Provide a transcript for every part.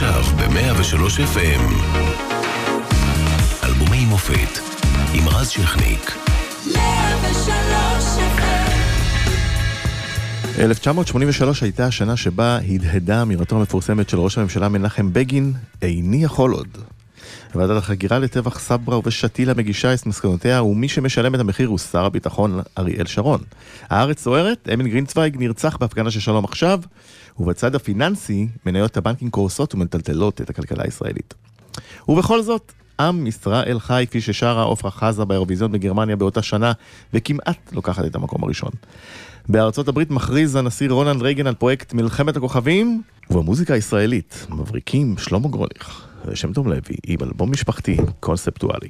עכשיו ב-103 FM. אלבומי מופת עם רז שכניק. 103 FM 1983 הייתה השנה שבה הדהדה אמירתו המפורסמת של ראש הממשלה מנחם בגין, איני יכול עוד. ועדת החקירה לטבח סברה ושתילה מגישה את מסקנותיה, ומי שמשלם את המחיר הוא שר הביטחון אריאל שרון. הארץ סוערת, אמין גרינצוויג נרצח בהפגנה של שלום עכשיו, ובצד הפיננסי, מניות הבנקים קורסות ומטלטלות את הכלכלה הישראלית. ובכל זאת, עם ישראל חי כפי ששרה עפרה חזה באירוויזיון בגרמניה באותה שנה, וכמעט לוקחת את המקום הראשון. בארצות הברית מכריז הנשיא רונלד רייגן על פרויקט מלחמת הכוכבים, ובמוזיקה הישראלית מבריקים שלמה גרוליך ושם טוב לוי עם אלבום משפחתי קונספטואלי.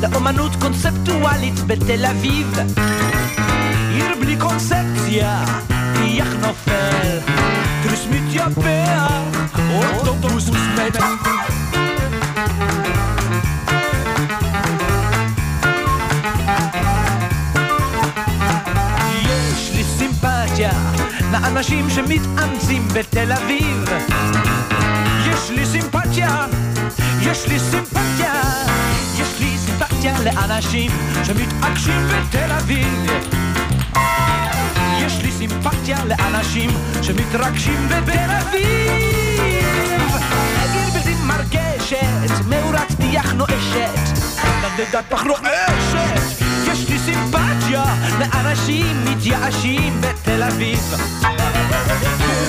לאומנות קונספטואלית בתל אביב. עיר בלי קונספציה, טיח נופל תריס מתייבע, אוטובוס מת יש לי סימפתיה לאנשים שמתאמצים בתל אביב. יש לי סימפתיה, יש לי סימפתיה, יש לי סימפתיה לאנשים שמתעקשים בתל אביב. יש לי סימפתיה לאנשים שמתרגשים בתל אביב. עיר בלתי מרגשת, מאורת טיח נואשת, נדדת פח רועשת. יש לי סימפתיה לאנשים מתייאשים בתל אביב.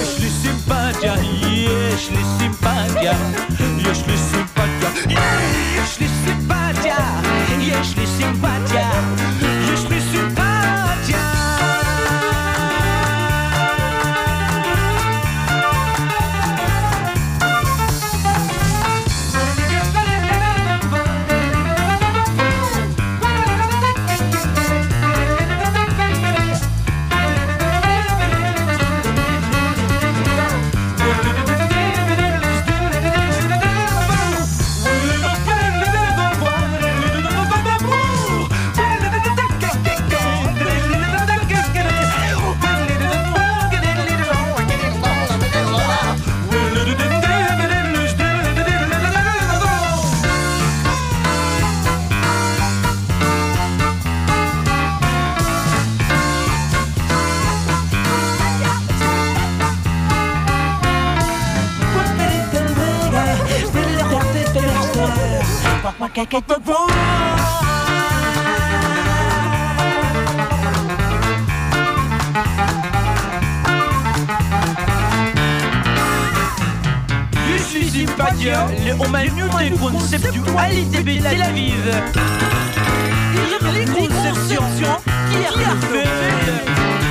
יש לי סימפתיה, יש לי סימפתיה, יש לי סימפתיה, יש לי סימפתיה, יש יש לי סימפתיה לאומנות קונספטואלית בתל אביב. עיר בלי קונספציה, טיח נופל, תריס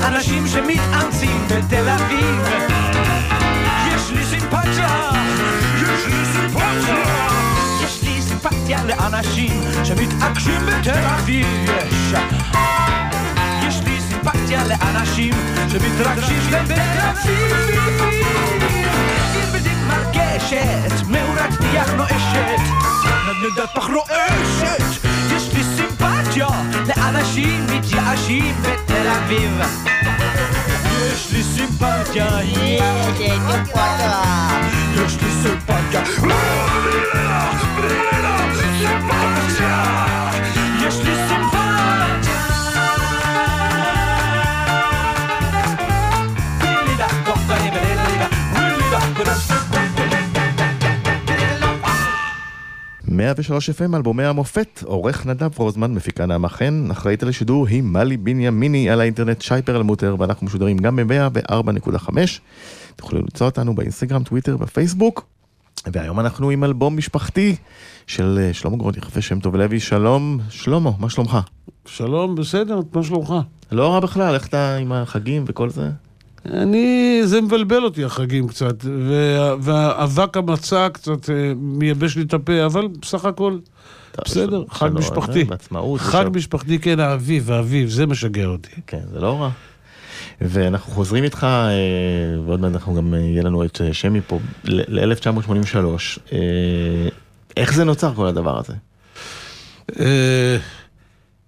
לאנשים שמתאמצים בתל אביב. יש לי סימפתיה, יש לי סימפתיה, יש לי סימפתיה לאנשים שמתעקשים בתל אביב. יש. יש לי סימפתיה לאנשים שמתרגשים בתל אביב. עיר בלתי מרגשת, מאורת טיח נואשת, נדנדת פח רועשת. יש לי סימפתיה לאנשים מתייאשים בתל אביב. יש לי סימפתיה, יש לי סימפתיה, יש לי סימפתיה, סימפתיה, 103 FM, אלבומי המופת, עורך נדב רוזמן, מפיקה נעמה חן, אחראית על השידור היא מלי בנימיני על האינטרנט שי פרלמוטר, ואנחנו משודרים גם ב-104.5. תוכלו למצוא אותנו באינסטגרם, טוויטר, בפייסבוק. והיום אנחנו עם אלבום משפחתי של אה, שלמה גרוניך ושם טוב לוי. שלום, שלמה, מה שלומך? שלום, בסדר, מה שלומך? לא רע בכלל, איך אתה עם החגים וכל זה? אני, זה מבלבל אותי החגים קצת, והאבק המצה קצת אה, מייבש לי את הפה, אבל בסך הכל, טוב, בסדר, חג משפחתי. חג משפחתי, כן, האביב, האביב, זה משגע אותי. כן, זה לא רע. ואנחנו חוזרים איתך, אה, ועוד מעט אנחנו גם, אה, יהיה לנו את שמי פה, ל-1983. איך זה נוצר כל הדבר הזה?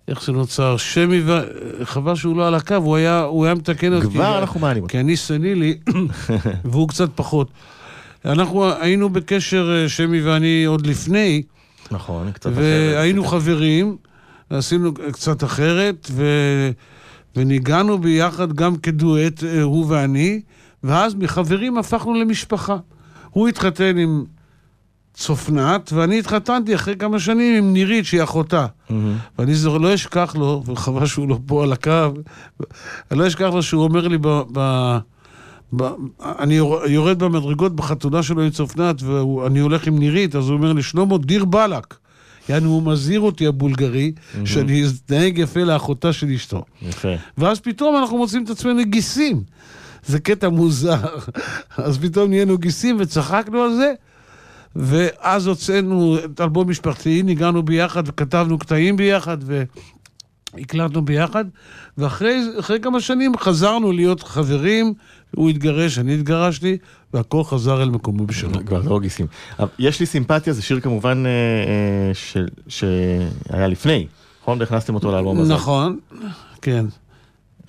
איך זה נוצר? שמי, ו... חבל שהוא לא על הקו, הוא היה, הוא היה מתקן אותי. כבר אנחנו מעלים אותו. כי אני סנילי, והוא קצת פחות. אנחנו היינו בקשר, אה, שמי ואני, עוד לפני, נכון, קצת אחרת. והיינו חברים, עשינו קצת אחרת, ו... וניגענו ביחד גם כדואט, אה, הוא ואני, ואז מחברים הפכנו למשפחה. הוא התחתן עם צופנת, ואני התחתנתי אחרי כמה שנים עם נירית, שהיא אחותה. מהמם. ואני זוכר, לא אשכח לו, וחבל שהוא לא פה על הקו, אני לא אשכח לו שהוא אומר לי ב... ב ב, אני יור- יורד במדרגות בחתונה שלו עם צופנת, ואני הולך עם נירית, אז הוא אומר לי, שלמה, דיר באלק. יעני, הוא מזהיר אותי, הבולגרי, שאני אתנהג יפה לאחותה של אשתו. יפה. ואז פתאום אנחנו מוצאים את עצמנו גיסים. זה קטע מוזר. אז פתאום נהיינו גיסים וצחקנו על זה, ואז הוצאנו את אלבום משפחתי, ניגענו ביחד וכתבנו קטעים ביחד והקלטנו ביחד, ואחרי אחרי כמה שנים חזרנו להיות חברים, הוא התגרש, אני התגרשתי, והכל חזר אל מקומו בשלום. כבר לא גיסים. יש לי סימפתיה, זה שיר כמובן אה, אה, שהיה לפני, נכון? והכנסתם אותו לאלבום הזה. נכון, כן.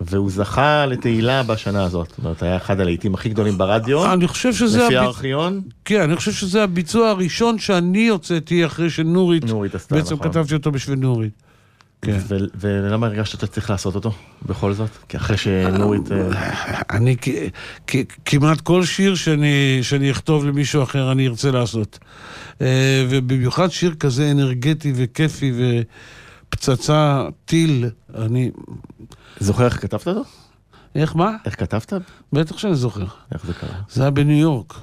והוא זכה לתהילה בשנה הזאת. זאת אומרת, היה אחד הלהיטים הכי גדולים ברדיו, אני חושב שזה... לפי הביצ- הארכיון. כן, אני חושב שזה הביצוע הראשון שאני הוצאתי אחרי שנורית, נורית עשתה, בעצם נכון. כתבתי אותו בשביל נורית. כן. ו- ולמה הרגשת שאתה צריך לעשות אותו, בכל זאת? כי אחרי שנורית... אה, אני כמעט כל שיר שאני, שאני אכתוב למישהו אחר אני ארצה לעשות. אה, ובמיוחד שיר כזה אנרגטי וכיפי ופצצה, טיל, אני... זוכר איך כתבת אותו? איך, מה? איך כתבת? בטח שאני זוכר. איך זה קרה? זה היה בניו יורק.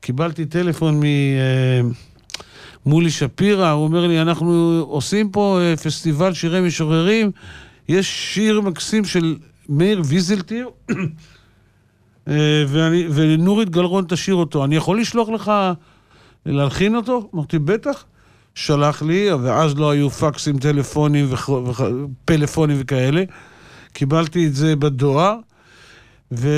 קיבלתי טלפון ממולי שפירא, הוא אומר לי, אנחנו עושים פה אה, פסטיבל שירי משוררים, יש שיר מקסים של מאיר ויזלטיר, אה, ואני, ונורית גלרון תשאיר אותו. אני יכול לשלוח לך להלחין אותו? אמרתי, בטח. שלח לי, ואז לא היו פקסים, טלפונים וכ- וכ- פלאפונים וכאלה. קיבלתי את זה בדואר. ו...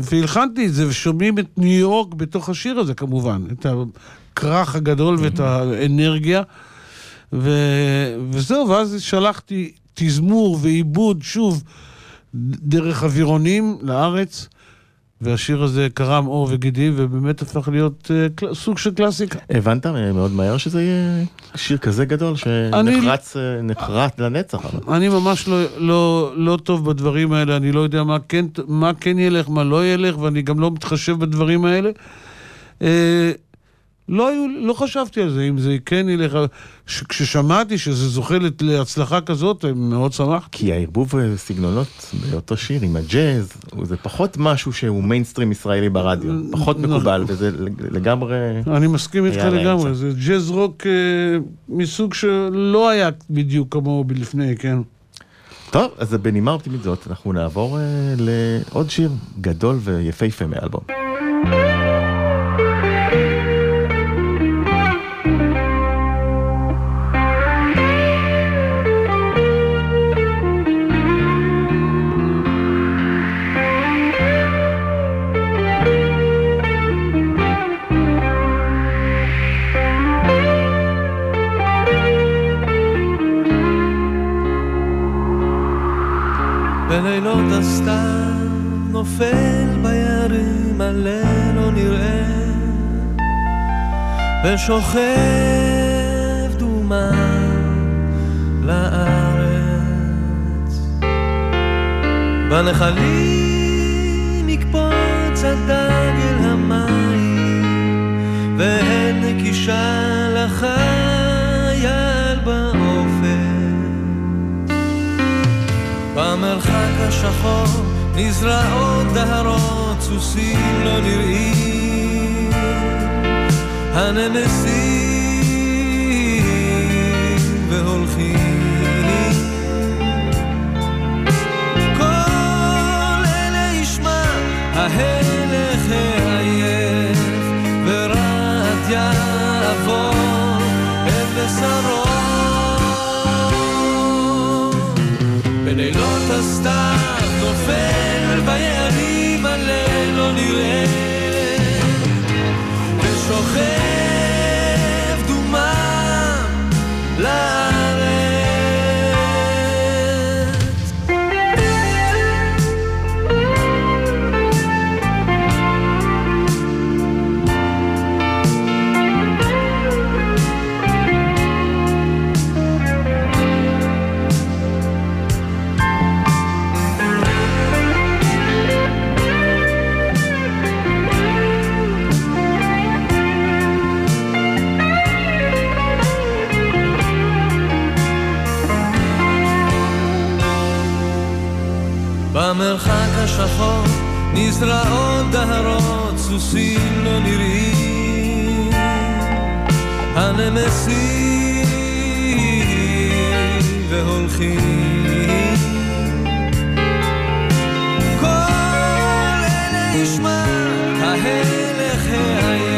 והלחנתי את זה, ושומעים את ניו יורק בתוך השיר הזה כמובן, את הכרך הגדול ואת האנרגיה. ו... וזהו, ואז שלחתי תזמור ועיבוד שוב דרך אווירונים לארץ, והשיר הזה קרם עור וגידים, ובאמת הפך להיות uh. סוג של קלאסיקה. הבנת מאוד מהר שזה יהיה שיר כזה גדול, שנחרץ אה, נחרט לנצח. אבל. אני ממש לא, לא, לא טוב בדברים האלה, אני לא יודע מה כן, מה כן ילך, מה לא ילך, ואני גם לא מתחשב בדברים האלה. אה, לא, היו, לא חשבתי על זה, אם זה כן ילך. ש- כששמעתי שזה זוכה להצלחה כזאת, מאוד שמחתי. כי הערבוב אה, סגנונות באותו שיר עם הג'אז, זה פחות משהו שהוא מיינסטרים ישראלי ברדיו, פחות. מקובל, וזה לג- לגמרי... אני מסכים איתך לגמרי. זה ג'אז רוק אה, מסוג שלא היה בדיוק כמוהו לפני, כן. טוב, אז בנימה אופטימית זאת, אנחנו נעבור אה, לעוד שיר גדול ויפהפה מהאלבום. בלילות הסתיו נופל ביערים הליל לא נראה. ושוכב דומה לארץ. בנחלים יקפוץ הדג אל המים ואין נקישה לחייל במרחק השחור נזרעות דהרות, סוסים לא נראים, הננסים והולכים. כל אלה ההלך העייף, ורעת יעבור אל בשרו בלילות הסתיו נופל ביערים הליל לא נראה. ושוכב במרחק השחור נזרעות דהרות, סוסים לא נראים, הנמסים והולכים. כל אלה ישמע ההלך העייף,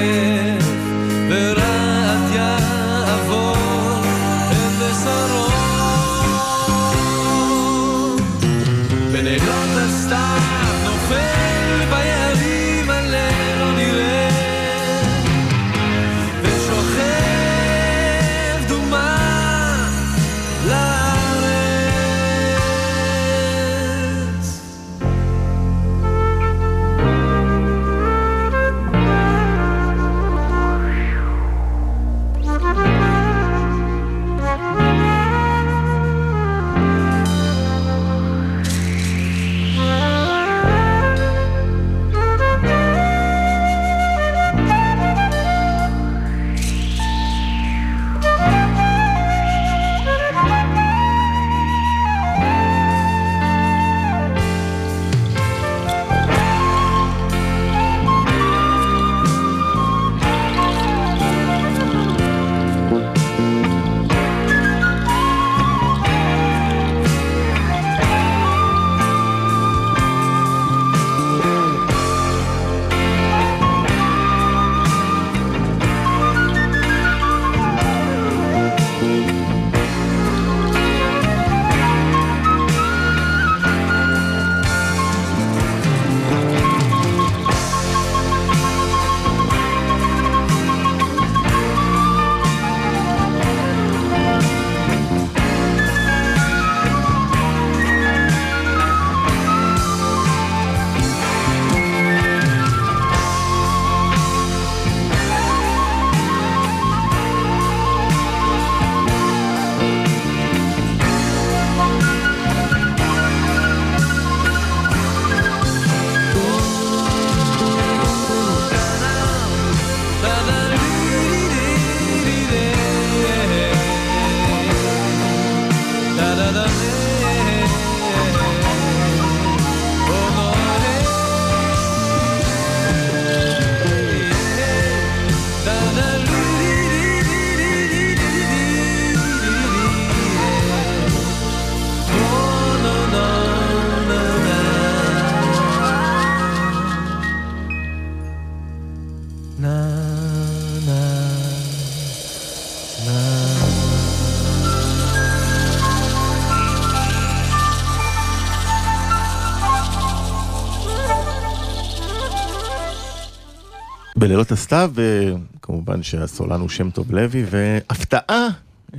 בלילות הסתיו, וכמובן שהסולן הוא שם טוב לוי, והפתעה,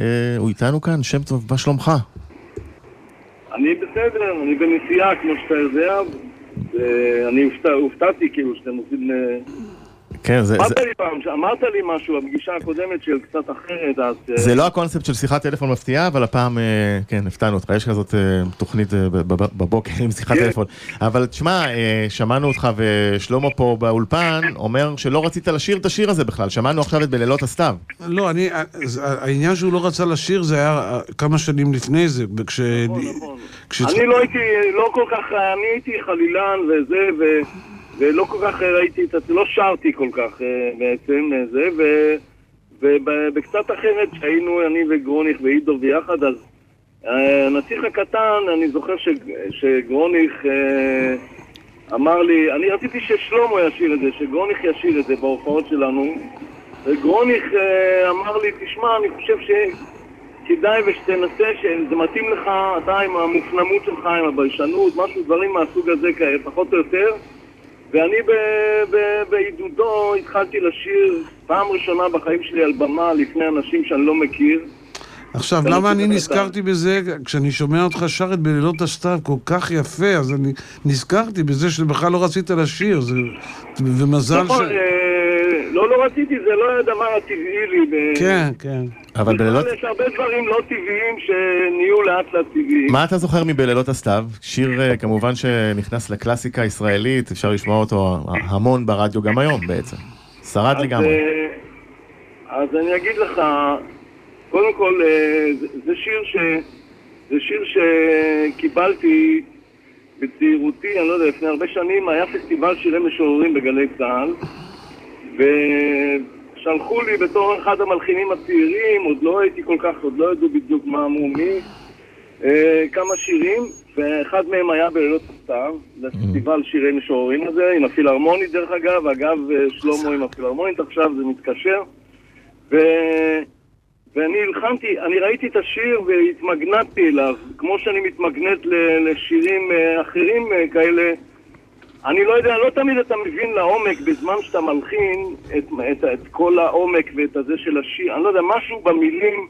אה, הוא איתנו כאן, שם טוב, מה שלומך? אני בסדר, אני בנסיעה, כמו שאתה יודע, ואני הופתע- הופתעתי כאילו שאתם עושים... כן, זה, זה, אמרת לי פעם, אמרת לי משהו, הפגישה הקודמת של קצת אחרת, אז... אה, זה לא הקונספט של שיחת טלפון מפתיעה, אבל הפעם, אה, כן, הפתענו אותך, יש כזאת אה, תוכנית בבוקר עם שיחת. טלפון. אבל תשמע, שמענו אותך ושלמה פה באולפן אומר שלא רצית לשיר את השיר הזה בכלל, שמענו עכשיו את בלילות הסתיו. לא, אני, העניין שהוא לא רצה לשיר זה היה כמה שנים לפני זה, כש... נכון, נכון. אני לא הייתי, לא כל כך, אני הייתי חלילן וזה, ו, ולא כל כך ראיתי את זה, לא שרתי כל כך אה, בעצם, אה, זה, ו, ובקצת אחרת, שהיינו אני וגרוניך ועידו ביחד, אז אה, הנסיך הקטן, אני זוכר ש, שגרוניך אה, אמר לי, אני רציתי ששלמה ישיר את זה, שגרוניך ישיר את זה בהופעות שלנו, וגרוניך אה, אמר לי, תשמע, אני חושב ש... כדאי ושתנסה, שזה מתאים לך, אתה עם המופנמות שלך, עם הביישנות, משהו, דברים מהסוג הזה, פחות או יותר. ואני בעידודו התחלתי לשיר פעם ראשונה בחיים שלי על במה לפני אנשים שאני לא מכיר. עכשיו, למה אני נזכרתי בזה, כשאני שומע אותך שר את בלילות הסתיו כל כך יפה, אז אני נזכרתי בזה שבכלל לא רצית לשיר, זה... ומזל נכון, ש... אה, לא, לא רציתי, זה לא היה הדבר הטבעי לי. ב- כן, כן. אבל בלילות... יש הרבה דברים לא טבעיים שנהיו לאט לאט טבעיים. מה אתה זוכר מבלילות הסתיו? שיר אה, כמובן שנכנס לקלאסיקה הישראלית, אפשר לשמוע אותו המון ברדיו גם היום בעצם. שרד אז, לגמרי. אה, אז אני אגיד לך, קודם כל, אה, זה, זה שיר ש... זה שיר שקיבלתי בצעירותי, אני לא יודע, לפני הרבה שנים, היה פסטיבל שירי משוררים בגלי צה"ל, ושלחו לי בתור אחד המלחינים הצעירים, עוד לא הייתי כל כך, עוד לא ידעו בדיוק מה אמרו מי, אה, כמה שירים, ואחד מהם היה בלילות הסתיו, זה פסטיבל שירי משוררים הזה, עם הפילהרמונית דרך אגב, אגב אה, שלמה עם הפילהרמונית עכשיו, זה מתקשר. ו... ואני הלחמתי, אני ראיתי את השיר והתמגנטתי אליו, כמו שאני מתמגנט ל- לשירים אה, אחרים כאלה. אני לא יודע, לא תמיד אתה מבין לעומק בזמן שאתה מלחין את, את, את כל העומק ואת הזה של השיר, אני לא יודע, משהו במילים.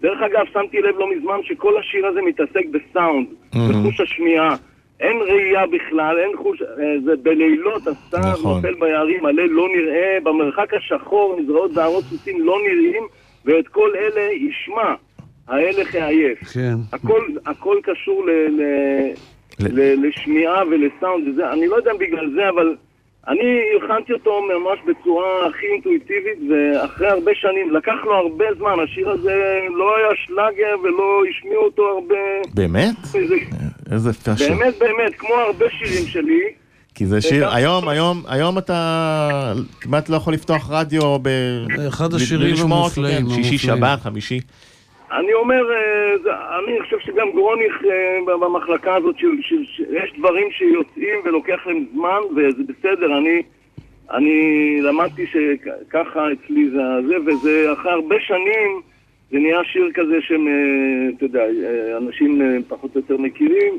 דרך אגב, שמתי לב לא מזמן שכל השיר הזה מתעסק בסאונד, בחוש השמיעה. אין ראייה בכלל, אין חוש... אה, זה בלילות, הסתיו נכון. נופל ביערים, הליל לא נראה, במרחק השחור נזרעות שערות סוסים לא נראים, ואת כל אלה ישמע, ההלך העייף. כן. הכל, הכל קשור ל, ל, ל- לשמיעה ולסאונד וזה, אני לא יודע בגלל זה, אבל אני הכנתי אותו ממש בצורה הכי אינטואיטיבית, ואחרי הרבה שנים, לקח לו הרבה זמן, השיר הזה לא היה שלאגר ולא השמיעו אותו הרבה... באמת? זה, איזה השיר. באמת, באמת, כמו הרבה שירים שלי, כי זה שיר, היום, היום, היום אתה כמעט לא יכול לפתוח רדיו ב... אחד השירים המופלאים, כן, שישי. שבת, חמישי. אני אומר, אה, אני חושב שגם גרוניך אה, במחלקה הזאת, שיש דברים שיוצאים ולוקח להם זמן, וזה בסדר, אני, אני למדתי שככה אצלי זה זה, וזה אחרי הרבה שנים, זה נהיה שיר כזה שהם, אה, אתה יודע, אנשים פחות או יותר מכירים,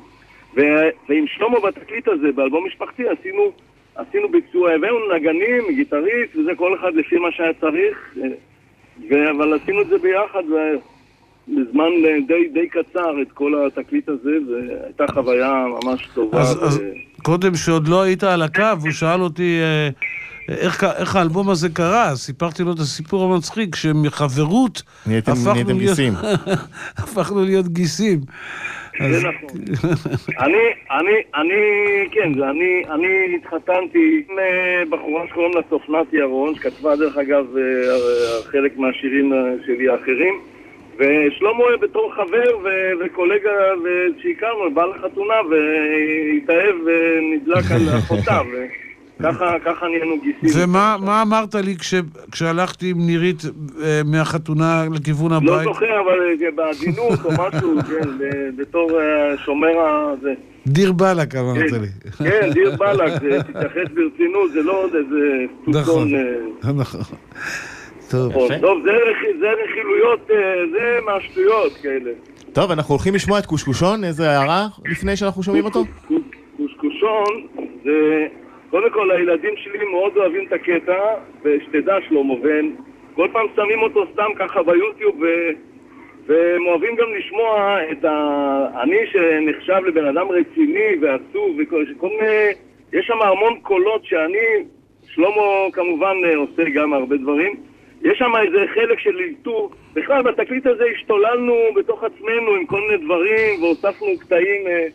ו- ועם שלמה בתקליט הזה, באלבום משפחתי, עשינו, עשינו ביצוע, הבאנו נגנים, גיטריסט, וזה כל אחד לפי מה שהיה צריך, ו- אבל עשינו את זה ביחד, ו- בזמן אה, די, די קצר את כל התקליט הזה, והייתה חוויה ממש טובה. אז, ו... אז קודם שעוד לא היית על הקו, הוא שאל אותי אה, איך, איך האלבום הזה קרה, סיפרתי לו את הסיפור המצחיק, שמחברות נהייתם הפכנו נהייתם להיות- גיסים. הפכנו להיות גיסים. זה נכון. אני, אני, אני, כן, זה אני, אני התחתנתי עם אה, בחורה שקוראים לה סופנת ירון, שכתבה דרך אגב אה, אה, חלק מהשירים אה, שלי האחרים. ושלמה בתור חבר ו- וקולגה ו- שהכרנו, בא לחתונה והתאהב ונדלק על אחותה, וככה ככה נהיינו גיסים. ומה מה אמרת לי כש, כשהלכתי עם נירית אה, מהחתונה לכיוון לא הבית? זוכר, אבל בעדינות או משהו, כן, בתור אה, שומר ה... זה. דיר באלק אמרת לי. כן, דיר באלק, תתייחס ברצינות, זה לא עוד איזה נכון. סטוטון. אה, נכון. טוב. נכון. טוב, זה רכ- זה רכילויות, אה, זה מהשטויות כאלה. טוב, אנחנו הולכים לשמוע את קושקושון, איזה הערה לפני שאנחנו שומעים אותו? קושקושון, זה... קודם כל, הילדים שלי מאוד אוהבים את הקטע, ושתדע, שלמה, והם כל פעם שמים אותו סתם ככה ביוטיוב, ו... והם אוהבים גם לשמוע את ה... אני שנחשב לבן אדם רציני ועצוב וכל כל מיני... יש שם המון קולות שאני, שלמה כמובן אה, עושה גם הרבה דברים. יש שם איזה חלק של אלתור. בכלל, בתקליט הזה השתוללנו בתוך עצמנו עם כל מיני דברים, והוספנו קטעים אה,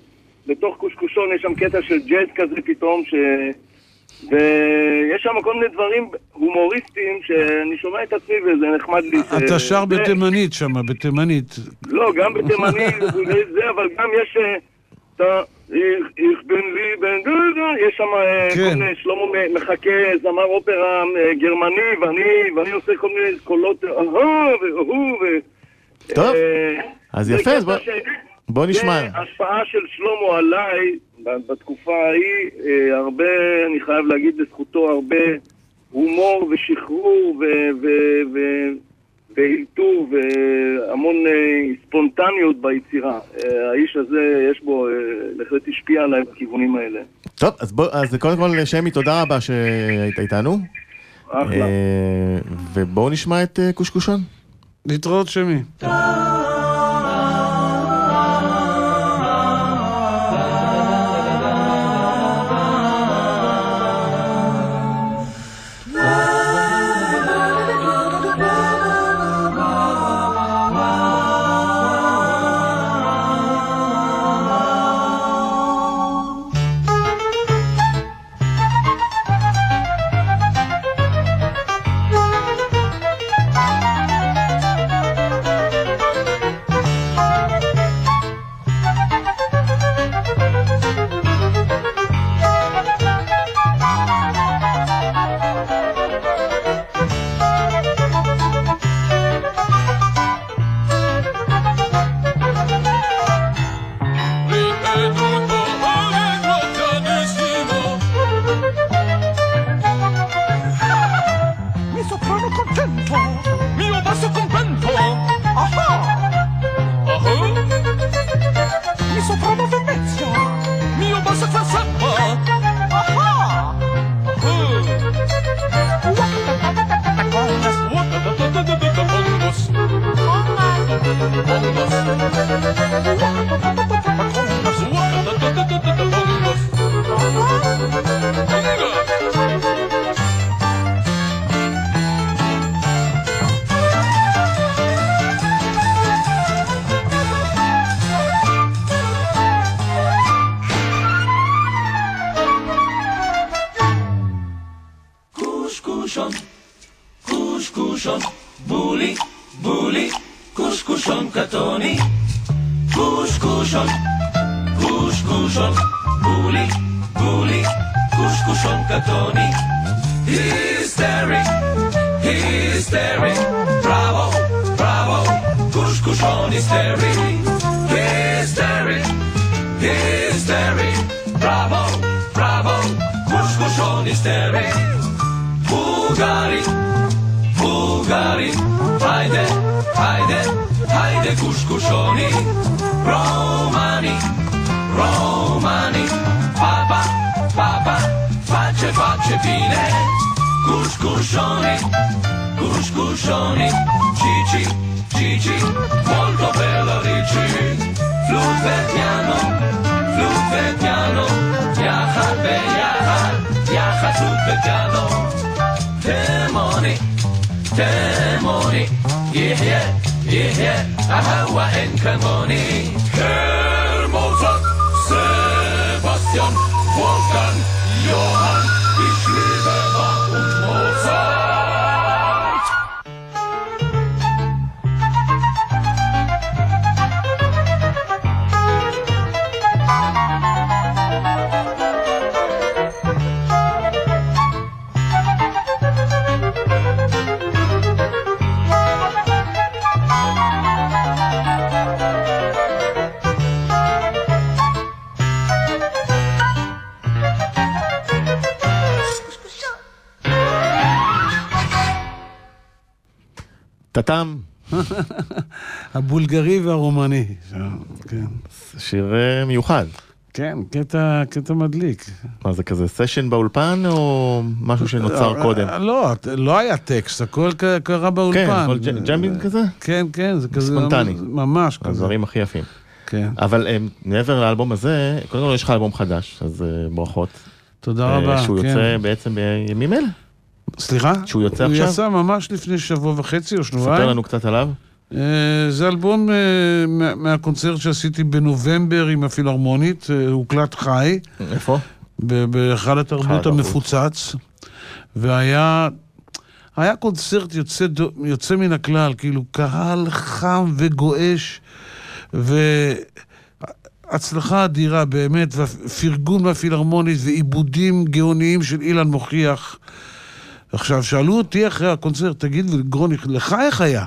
לתוך קושקושון, יש שם קטע של ג'אז כזה פתאום, ש... ויש שם כל מיני דברים הומוריסטיים שאני שומע את עצמי וזה נחמד לי. ש- אתה שר זה- בתימנית שם, בתימנית. לא, גם בתימני זה, אבל גם יש... אה. איך בן לי בן דודה, יש שם אה, כן. כל מיני, שלמה מחכה זמר אופרה אה, גרמני, ואני, ואני עושה כל מיני קולות, אהו והוא, ו... טוב, אה, אז יפה, אז בוא- נשמע. השפעה של שלמה עליי בתקופה ההיא, אה, הרבה, אני חייב להגיד לזכותו, הרבה הומור ושחרור ואלתור והמון אה, ספונטניות ביצירה. אה, האיש הזה, יש בו, אה, בהחלט השפיע עליי בכיוונים האלה. טוב, אז בוא, אז קודם כל, שמי, תודה רבה שהיית איתנו. אחלה. ובואו נשמע את קושקושון. להתראות שמי. siete cuscusoni. Romani, romani, papa, papa, facce, facce fine, cuscusoni, cuscusoni, cici, cici, molto bella ricci, fluffertiano, fluffertiano, yahar be yahar, yahar fluffertiano, demoni, demoni, yeah, yeah. يحيى أهوى إن كموني كرموزك سيباستيان فولكان טאטאם, הבולגרי והרומני. כן, שיר אה, מיוחד. כן, קטע, קטע מדליק. מה זה כזה סשן באולפן או משהו שנוצר קודם? לא, לא היה טקסט, הכל קרה כן, באולפן. הכל ג'- jamming כזה? כן, כן, זה כזה... ספונטני. ממש כזה. הדברים הכי יפים. כן. אבל אה, מעבר לאלבום הזה, קודם כל יש לך אלבום חדש, אז אה, ברכות. תודה אה, רבה. שהוא כן. יוצא בעצם בימים אלה. סליחה? שהוא יוצא הוא עכשיו? יצא ממש לפני שבוע וחצי או שבועיים. ספר לנו קצת עליו. אה, זה אלבום אה, מה- מהקונצרט שעשיתי בנובמבר עם הפילהרמונית, אה, הוקלט חי, איפה? ב- בהיכל התרבות. המפוצץ, והיה היה קונצרט יוצא, יוצא מן הכלל, כאילו קהל חם וגועש, והצלחה אדירה באמת, ופרגון מהפילהרמונית ועיבודים גאוניים של אילן מוכיח. עכשיו, שאלו אותי אחרי הקונצרט, תגיד, גרוני, לך איך היה?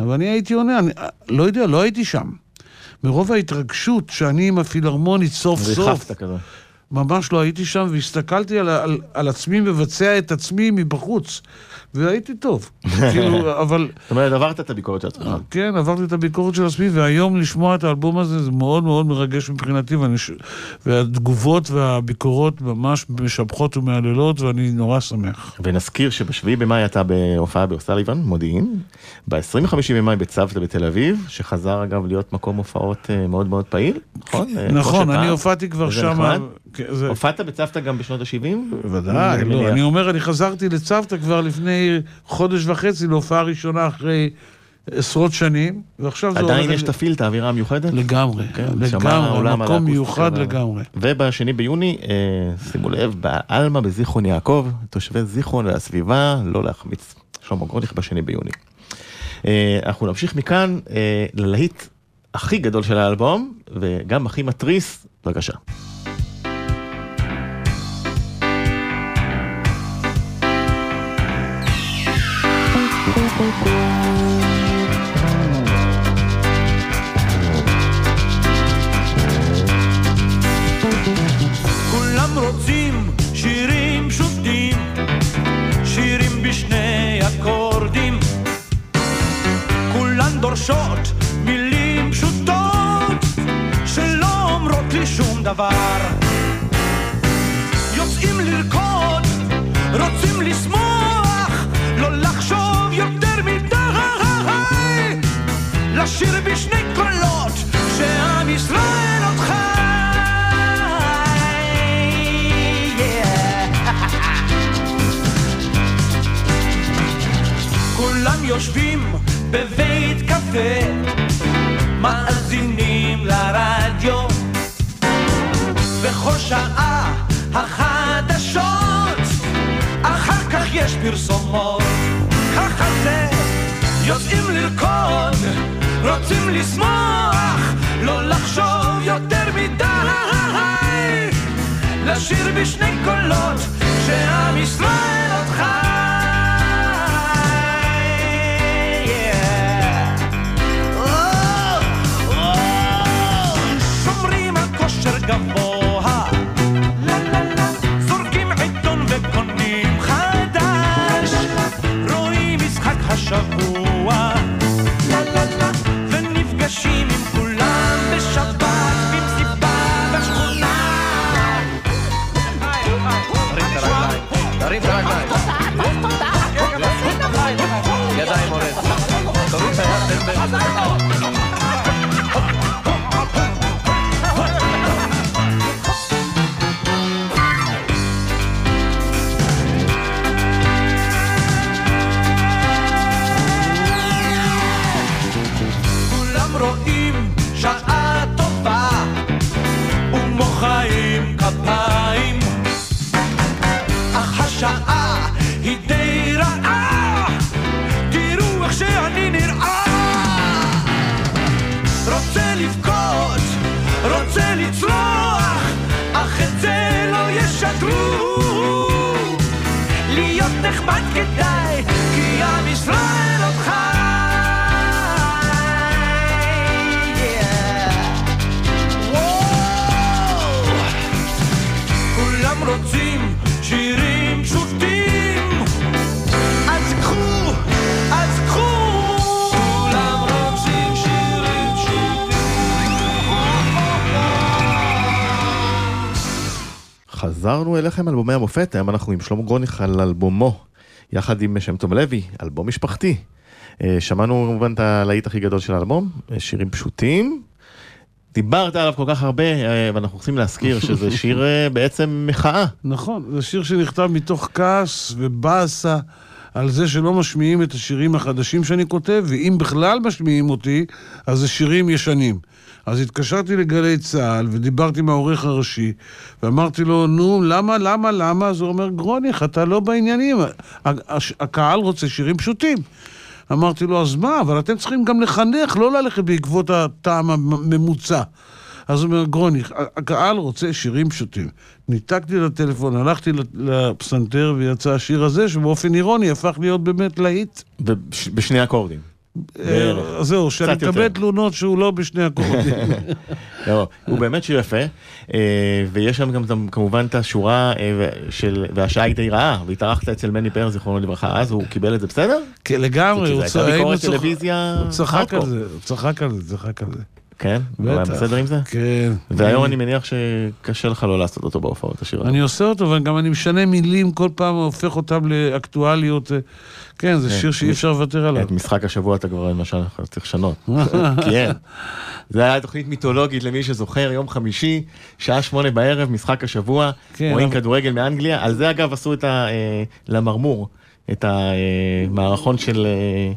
אבל אני הייתי עונה, אני לא יודע, לא הייתי שם. מרוב ההתרגשות שאני עם הפילהרמונית סוף סוף, ריחפת כזה. ממש לא הייתי שם, והסתכלתי על, על, על עצמי מבצע את עצמי מבחוץ, והייתי טוב. כאילו, אבל... זאת אומרת, עברת את הביקורת של עצמך. כן, עברתי את הביקורת של עצמי, והיום לשמוע את האלבום הזה זה מאוד מאוד מרגש מבחינתי, ואני, והתגובות והביקורות ממש משבחות ומהללות, ואני נורא שמח. ונזכיר שבשביעי במאי אתה בהופעה באוסליבן, מודיעין, ב-25 במאי בצוותא בתל אביב, שחזר אגב להיות מקום הופעות אה, מאוד מאוד פעיל, נכון? אה, נכון. אני הופעתי כבר שם. כן, הופעת בצוותא גם בשנות ה-70? בוודאי, לא, אני אומר, אני חזרתי לצוותא כבר לפני חודש וחצי להופעה ראשונה אחרי עשרות שנים, ועכשיו זה עדיין יש את הפילט, האווירה המיוחדת? לגמרי, כן, לגמרי, מקום מיוחד לגמרי. ובשני ביוני, אה, שימו לב, בעלמה בזיכרון יעקב, תושבי זיכרון והסביבה, לא להחמיץ. שלמה גרוניך בשני ביוני. אה, אנחנו נמשיך מכאן אה, ללהיט הכי גדול של האלבום, וגם הכי מתריס, בבקשה. כולם רוצים שירים פשוטים, שירים בשני אקורדים. כולן דורשות מילים פשוטות, שלא אומרות לי שום דבר. לשיר בשני קולות, שעם ישראל עוד חי. כולם יושבים בבית קפה, מאזינים לרדיו, בכל שעה החדשות, אחר כך יש פרסומות, ככה זה, יוצאים לרקוד, רוצים לשמוח, לא לחשוב יותר מדי, לשיר בשני קולות, שעם ישראל עוד חי. שומרים אליכם אלבומי המופת, היום אנחנו עם שלמה גרוניך על אלבומו, יחד עם שם טוב לוי, אלבום משפחתי. אה, שמענו כמובן את הלהיט הכי גדול של האלבום, אה, שירים פשוטים. דיברת עליו כל כך הרבה, אה, ואנחנו רוצים להזכיר שזה שיר בעצם מחאה. נכון, זה שיר שנכתב מתוך כעס ובאסה על זה שלא משמיעים את השירים החדשים שאני כותב, ואם בכלל משמיעים אותי, אז זה שירים ישנים. אז התקשרתי לגלי צה"ל ודיברתי עם העורך הראשי, ואמרתי לו, נו, למה, למה, למה? אז הוא אומר, גרוניך, אתה לא בעניינים, הקהל רוצה שירים פשוטים. אמרתי לו, אז מה, אבל אתם צריכים גם לחנך, לא ללכת בעקבות הטעם הממוצע. אז הוא אומר, גרוניך, הקהל רוצה שירים פשוטים. ניתקתי את הטלפון, הלכתי לפסנתר ויצא השיר הזה, שבאופן אירוני הפך להיות באמת להיט. ובשני אקורדים. אה, זהו, שאני. מקבל תלונות שהוא לא בשני הקורדים. לא, הוא באמת שיר יפה, אה, ויש שם גם גם כמובן את השורה אה, של, והשעה היא די רעה, והתארחת אצל מני פרס, זיכרונו לברכה, אז הוא קיבל את זה בסדר? כן, לגמרי, הוא צחק על. זה, הוא צחק על זה, צחק על זה. כן? בטח. בסדר עם זה? כן. והיום אני מניח שקשה לך לא לעשות אותו בהופעות, השיר הזה. אני עושה אותו, וגם אני משנה מילים, כל פעם הופך אותם לאקטואליות. אה, כן, זה כן. שיר שאי אפשר לוותר עליו. את משחק השבוע אתה כבר למשל צריך לשנות. כן. זה היה תוכנית מיתולוגית למי שזוכר, יום חמישי, שעה שמונה בערב, משחק השבוע, כן, רואים כדורגל מאנגליה. על זה אגב עשו את ה... אה, למרמור, את המערכון של אה,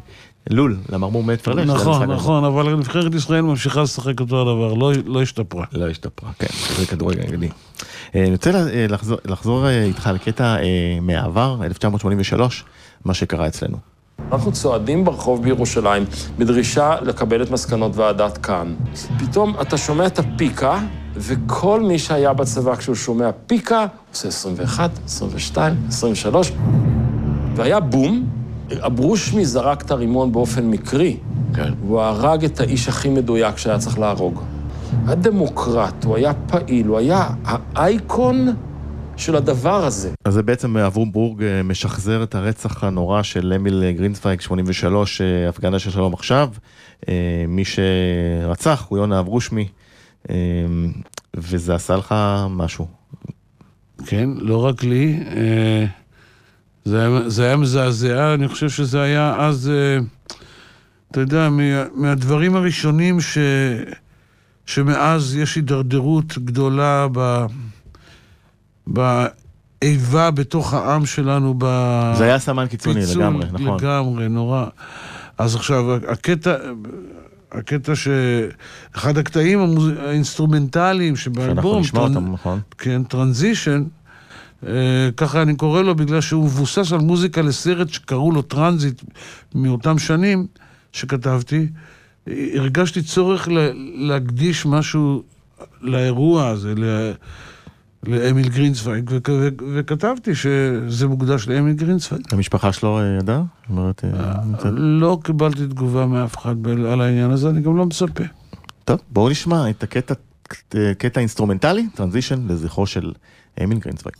לול, למרמור מת פרלש. נכון. נכון, אבל נבחרת ישראל ממשיכה לשחק אותו הדבר, לא- לא השתפרה. לא השתפרה, כן, זה כדורגל. אה, אני רוצה אה, לחזור- לחזור אה, איתך לקטע אה, מהעבר, 1983, מה שקרה אצלנו. אנחנו צועדים ברחוב בירושלים בדרישה לקבל את מסקנות ועדת כאן. פתאום אתה שומע את הפיקה, וכל מי שהיה בצבא כשהוא שומע פיקה, עושה 21, 22, 23, והיה בום, אברושמי זרק את הרימון באופן מקרי. כן. הוא הרג את האיש הכי מדויק שהיה צריך להרוג. היה דמוקרט, הוא היה פעיל, הוא היה האייקון של הדבר הזה. אז זה בעצם אברום בורג אה, משחזר את הרצח הנורא של אמיל גרינצווייג 83, אה, הפגנה של שלום עכשיו. אה, מי שרצח הוא יונה אברושמי, וזה עשה לך משהו. כן, לא רק לי. זה היה, זה היה מזעזע, אני חושב שזה היה אז, אתה יודע, מה, מהדברים הראשונים ש, שמאז יש הידרדרות גדולה ב, באיבה בתוך העם שלנו. ב... זה היה סמן קיצוני לגמרי, נכון. לגמרי, נורא. אז עכשיו, הקטע, הקטע ש... אחד הקטעים המוז... האינסטרומנטליים שאנחנו שבאלבום, נשמע טרנ- אותם, נכון. כן, Transition, אה, ככה אני קורא לו בגלל שהוא מבוסס על מוזיקה לסרט שקראו לו טרנזיט מאותם שנים שכתבתי. הרגשתי צורך להקדיש משהו לאירוע הזה, ל- לאמיל גרינצווייג, וכ- ו- וכתבתי שזה מוקדש לאמיל גרינצווייג. המשפחה שלו אה, ידעה? אומרת, אה, נמצאת- לא קיבלתי תגובה מאף אחד על העניין הזה, אני גם לא מצפה. טוב, בואו נשמע את הקטע קטע אינסטרומנטלי, Transition, לזכרו של אמיל גרינצווייג.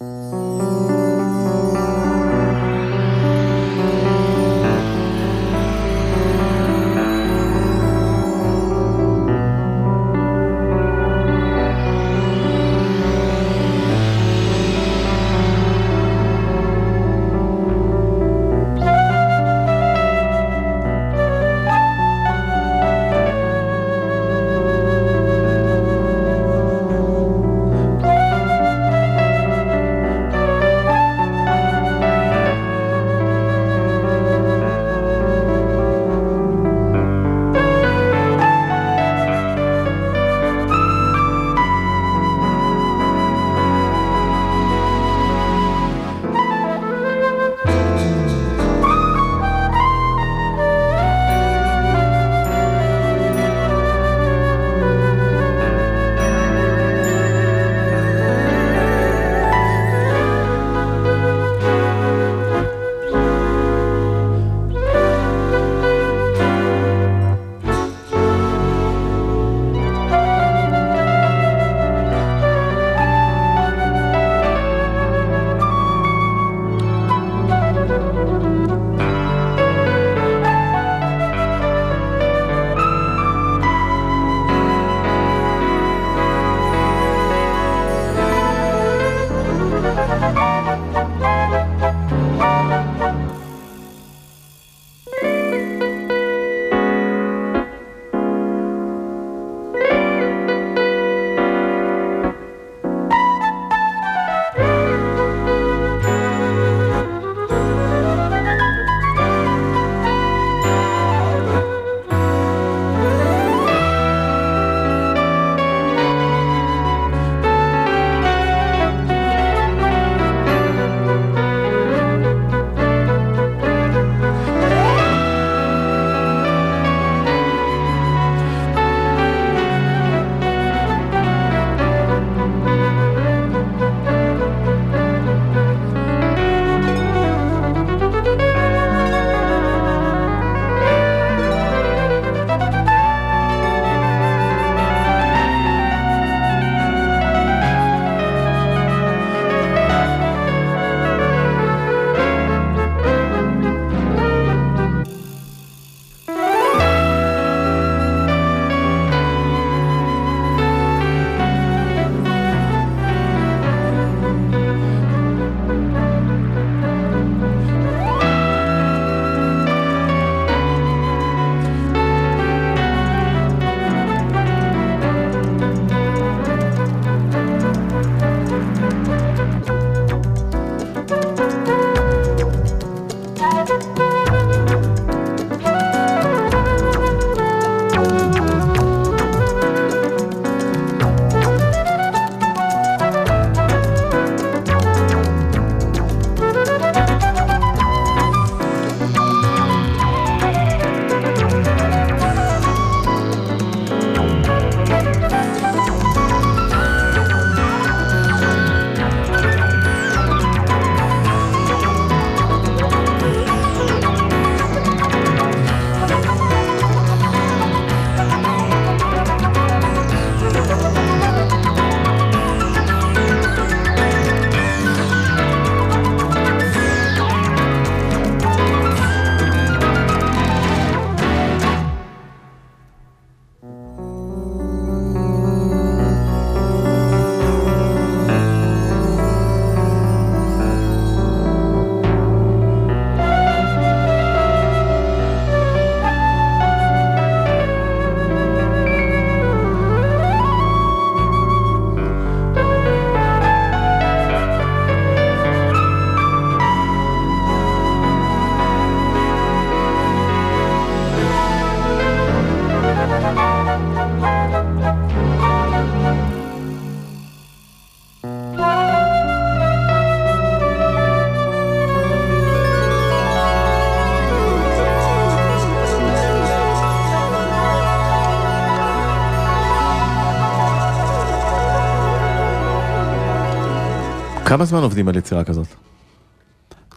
כמה זמן עובדים על יצירה כזאת?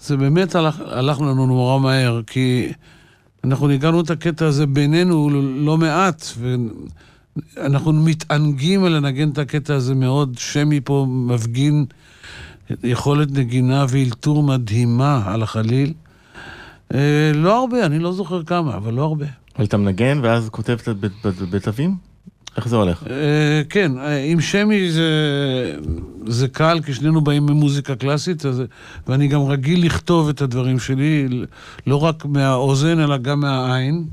זה באמת הלך, הלך לנו נורא מהר, כי אנחנו ניגענו את הקטע הזה בינינו לא מעט, ואנחנו מתענגים על לנגן את הקטע הזה מאוד. שמי פה מפגין יכולת נגינה ואלתור מדהימה על החליל. אה, לא הרבה, אני לא זוכר כמה, אבל לא הרבה. אבל אתה מנגן ואז כותב בתווים? איך זה הולך? אה, כן, אה, עם שמי זה, זה קל, כי שנינו באים ממוזיקה קלאסית, אז, ואני גם רגיל לכתוב את הדברים שלי, לא רק מהאוזן, אלא גם מהעין.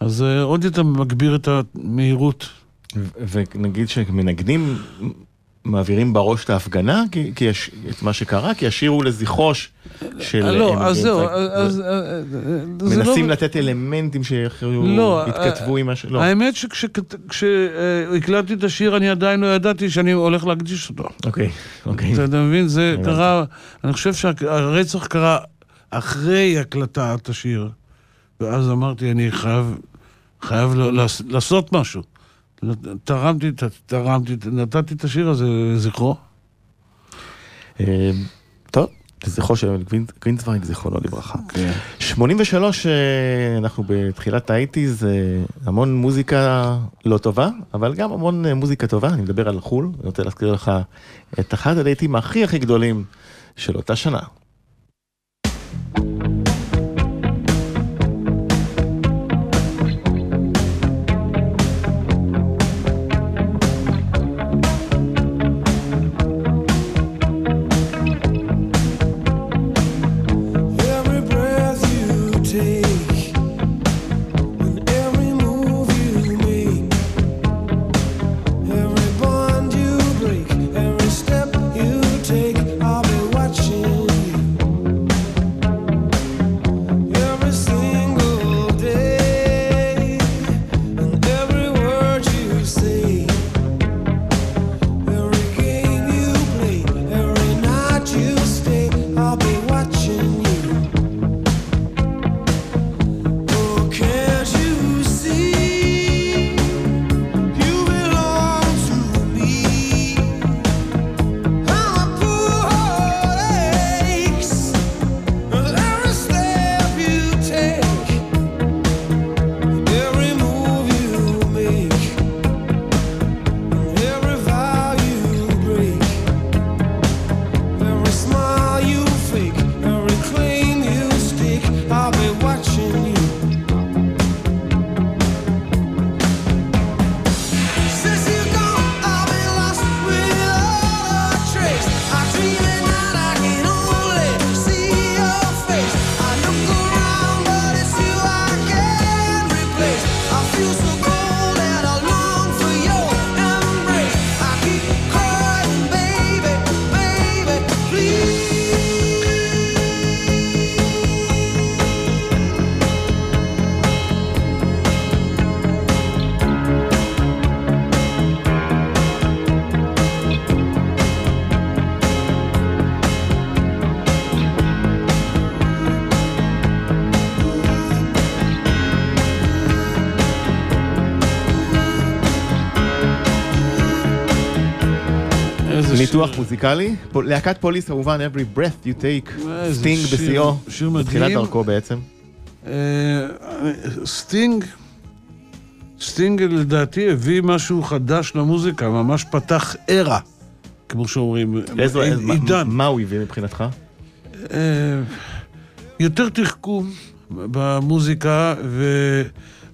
אז זה עוד יותר מגביר את המהירות. ונגיד שמנגנים, מעבירים בראש את ההפגנה, כי, כי יש, את מה שקרה, כי השיר הוא לזכרו ש- של... לא, אה, אז אה, זהו, אה, אז... אה, זה לא- מנסים לתת אלמנטים שיכולו, לא, עם משהו, לא. האמת שכשהקלטתי את השיר אני עדיין לא ידעתי שאני הולך להקדיש אותו. אוקיי, אוקיי. אתה מבין? זה. קרה, אני חושב שהרצח קרה אחרי הקלטת השיר. ואז אמרתי, אני חייב, לעשות משהו. תרמתי, תרמתי, נתתי את השיר הזה לזכרו. אה, טוב, לזכרו של גרינ- גרינצווייג, זיכרונו לברכה. כן. 83, אה, אנחנו בתחילת האייטיז, אה, המון מוזיקה לא טובה, אבל גם המון מוזיקה טובה, אני מדבר על חו"ל, אני רוצה להזכיר לך את אחד הלהיטים הכי הכי גדולים של אותה שנה. ניתוח. מוזיקלי, להקת פוליס כמובן, Every Breath You Take, איזה סטינג בשיאו, בתחילת. דרכו בעצם. אה, סטינג, סטינג לדעתי הביא משהו חדש למוזיקה, ממש פתח era, כמו שאומרים, מה- עידן. מה הוא הביא מבחינתך? אה, יותר תחכום במוזיקה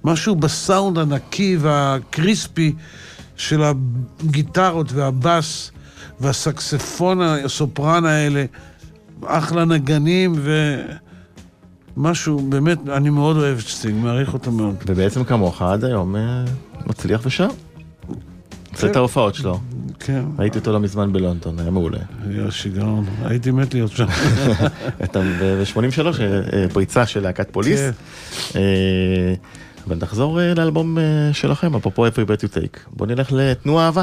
ומשהו בסאונד הנקי וה crispy של הגיטרות והבאס והסקספון, הסופרן האלה, אחלה נגנים ומשהו, באמת, אני מאוד אוהב את סטינג, מעריך אותו מאוד. ובעצם כמוך עד היום אה, מצליח ושם. עושה את ההופעות שלו. כן, ראיתי אותו לא מזמן בלונדון, היה מעולה. היה שיגעון, הייתי מת להיות שם. אתה ב-83, פריצה של להקת פוליס. כן. אה, אבל נחזור אה, לאלבום אה, שלכם, אפרופו Every Breath You Take. בוא נלך לתנועה אהבה.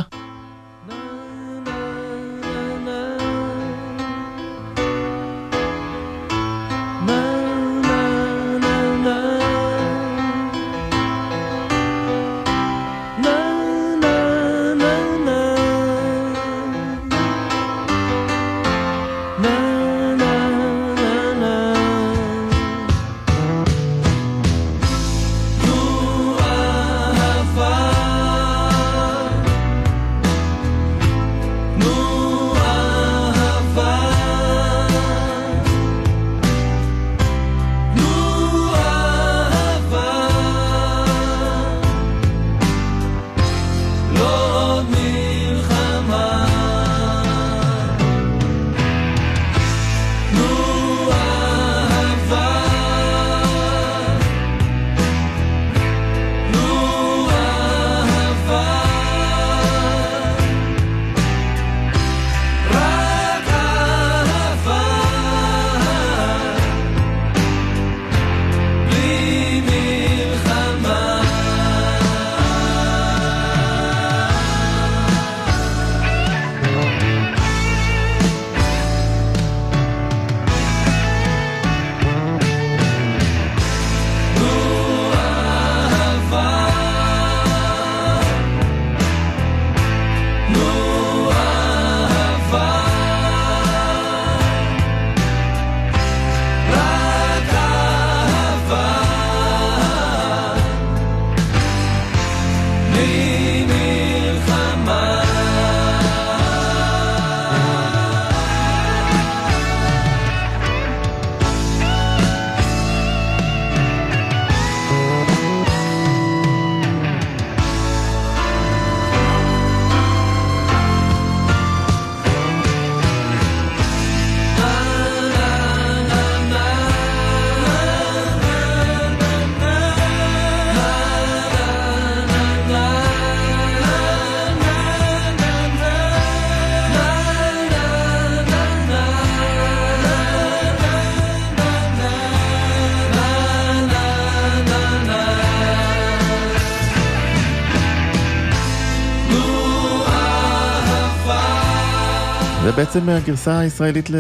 בעצם הגרסה הישראלית ל...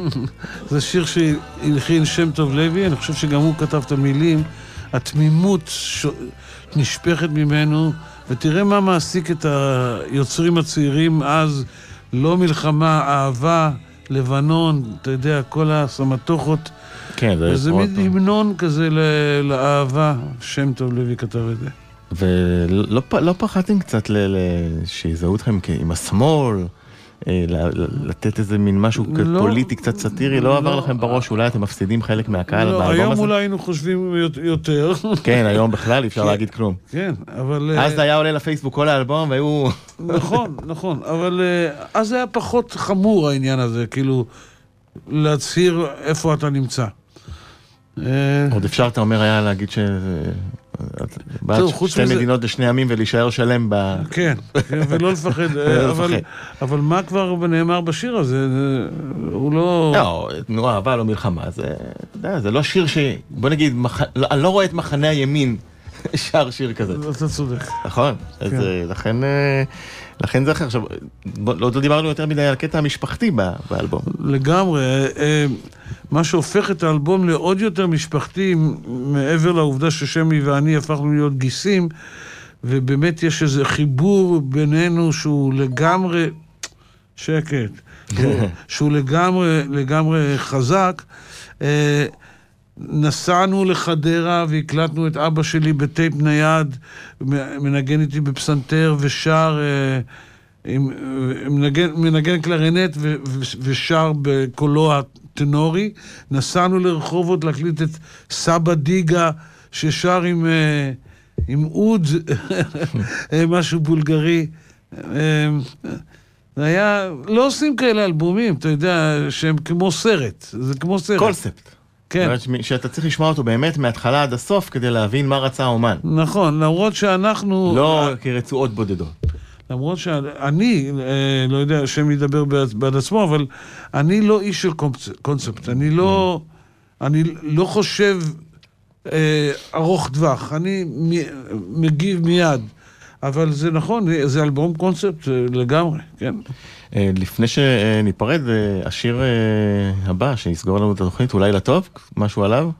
זה שיר שהלחין שם טוב לוי, אני חושב שגם הוא כתב את המילים. התמימות ש... נשפכת ממנו, ותראה מה מעסיק את היוצרים הצעירים אז, לא מלחמה, אהבה, לבנון, אתה יודע, כל הסמטוחות. כן, זה וזה מין המנון כזה ל- לאהבה, שם טוב לוי כתב את זה. ולא לא פחדתם קצת ל- ל- שיזהו אתכם כ- עם השמאל, לתת איזה מין משהו לא. פוליטי קצת סאטירי, לא עבר לא. לכם בראש, אולי אתם מפסידים חלק מהקהל לא, באלבום היום הזה? אולי היינו חושבים יות- יותר. כן, היום בכלל אי אפשר כן. להגיד כלום. כן, אבל... אז אה, זה היה עולה לפייסבוק כל האלבום והיו... נכון, נכון, אבל אה, אז היה פחות חמור העניין הזה, כאילו, להצהיר איפה אתה נמצא. אה, עוד אפשר, אתה אומר, היה להגיד ש... שתי מדינות לשני עמים ולהישאר שלם ב... כן, ולא לפחד, אבל, מה כבר נאמר בשיר הזה? זה- הוא לא... לא, תנועה אהבה לא מלחמה, זה, לא שיר ש... בוא נגיד. לא, אני לא רואה את מחנה הימין שר שיר כזה, אתה צודק. נכון? אז כן. אה, לכן, אה, לכן זה אחר. עכשיו, לא לא דיברנו יותר מדי על הקטע המשפחתי באלבום. לגמרי. אה, אה, מה שהופך את האלבום לעוד יותר משפחתי, מעבר לעובדה ששמי ואני הפכנו להיות גיסים, ובאמת יש איזה חיבור בינינו שהוא לגמרי... שקט. שהוא- שהוא לגמרי, לגמרי חזק. נסענו לחדרה והקלטנו את אבא שלי בטייפ נייד, מנגן איתי בפסנתר ושר, אה, עם, מנגן, מנגן קלרינט ו, ו, ושר בקולו הטנורי. נסענו לרחובות להקליט את סבא דיגה ששר עם, אה, עם אוד, אה, משהו בולגרי. זה היה, לא עושים כאלה אלבומים, אתה יודע, שהם כמו סרט, זה כמו סרט. קונספט. כן. שאתה צריך לשמוע אותו באמת מההתחלה עד הסוף כדי להבין מה רצה האומן. נכון, למרות שאנחנו... לא כרצועות בודדות. למרות שאני, אה, לא יודע, השם ידבר בעד, בעד עצמו, אבל אני לא איש של קונספט. אני לא, אני לא חושב אה, ארוך טווח. אני מגיב מיד. אבל זה נכון, זה אלבום קונספט אה, לגמרי, כן. אה, לפני שניפרד, אה, השיר הבא שיסגור לנו את התוכנית, אולי לטוב? משהו עליו?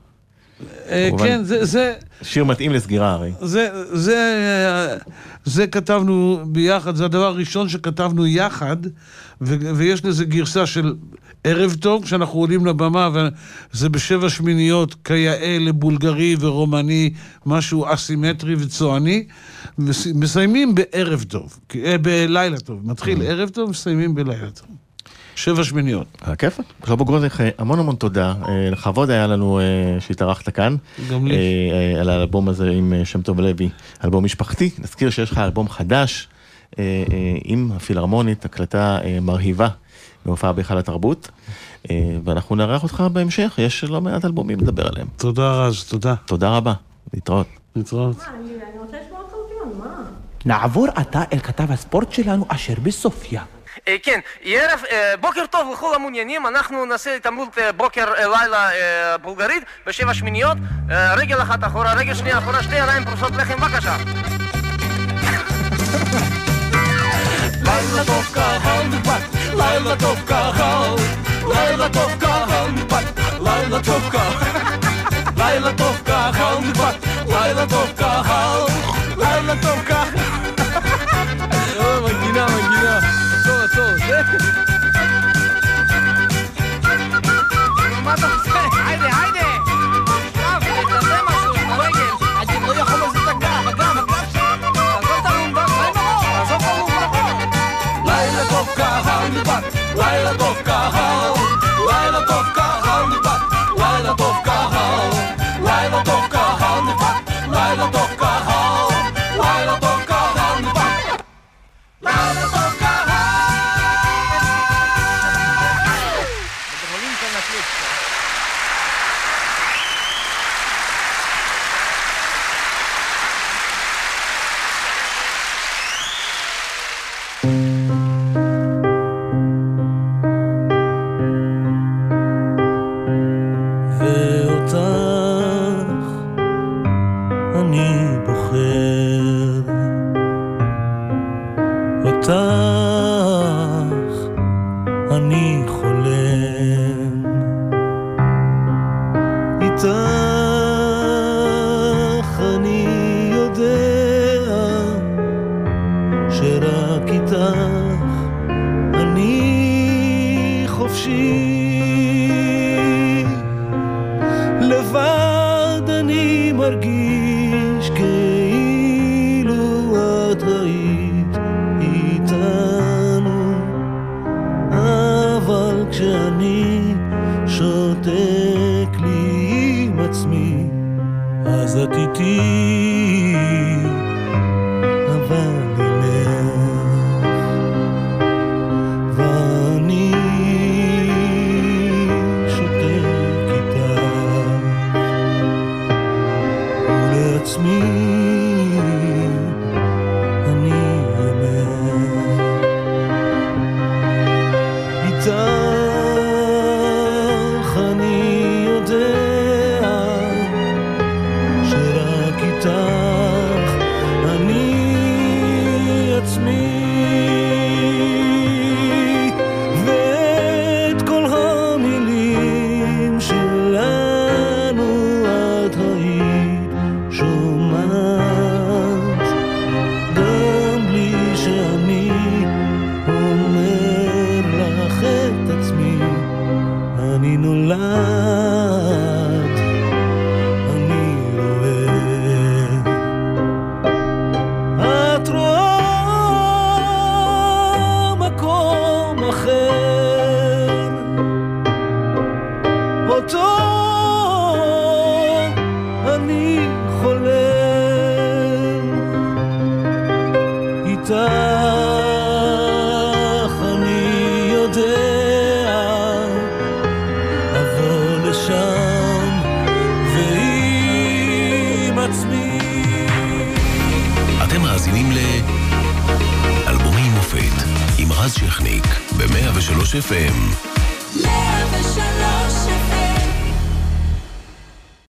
כן, זה... זה שיר מתאים לסגירה הרי. זה, זה, זה כתבנו ביחד, זה הדבר הראשון שכתבנו יחד, ו, ויש לזה גרסה של ערב טוב, כשאנחנו עולים לבמה, וזה בשבע שמיניות, כיאה לבולגרי ורומני, משהו אסימטרי וצועני, ומסיימים בערב טוב, אה, בלילה טוב. מתחיל ערב טוב, מסיימים בלילה טוב. שבע שמיניות. על הכיפאק. שלמה גרוזיך, אה, המון המון תודה. אה, לכבוד היה לנו אה, שהתארחת כאן. גם לי. אה, אה, על האלבום הזה עם אה, שם טוב לוי, אלבום משפחתי. נזכיר שיש לך אלבום חדש אה, אה, עם הפילהרמונית, הקלטה אה, מרהיבה בהופעה בהיכל התרבות. אה, ואנחנו נארח אותך בהמשך, יש לא מעט אלבומים לדבר עליהם. תודה רז, תודה. תודה רבה, להתראות. להתראות. נעבור עתה אל כתב הספורט שלנו אשר בסופיה. אה, כן, ערב, אה, בוקר טוב לכל המעוניינים, אנחנו נעשה התעמלות בוקר לילה אה, בולגרית בשבע שמיניות, רגל אחת אחורה, רגל שנייה אחורה, שתי ידיים פרוסות לחם, בבקשה. לילה טוב קהל נכבד, לילה טוב קהל, לילה טוב קהל נכבד, לילה טוב קהל, לילה טוב קהל נכבד, לילה טוב קהל, לילה טוב קהל.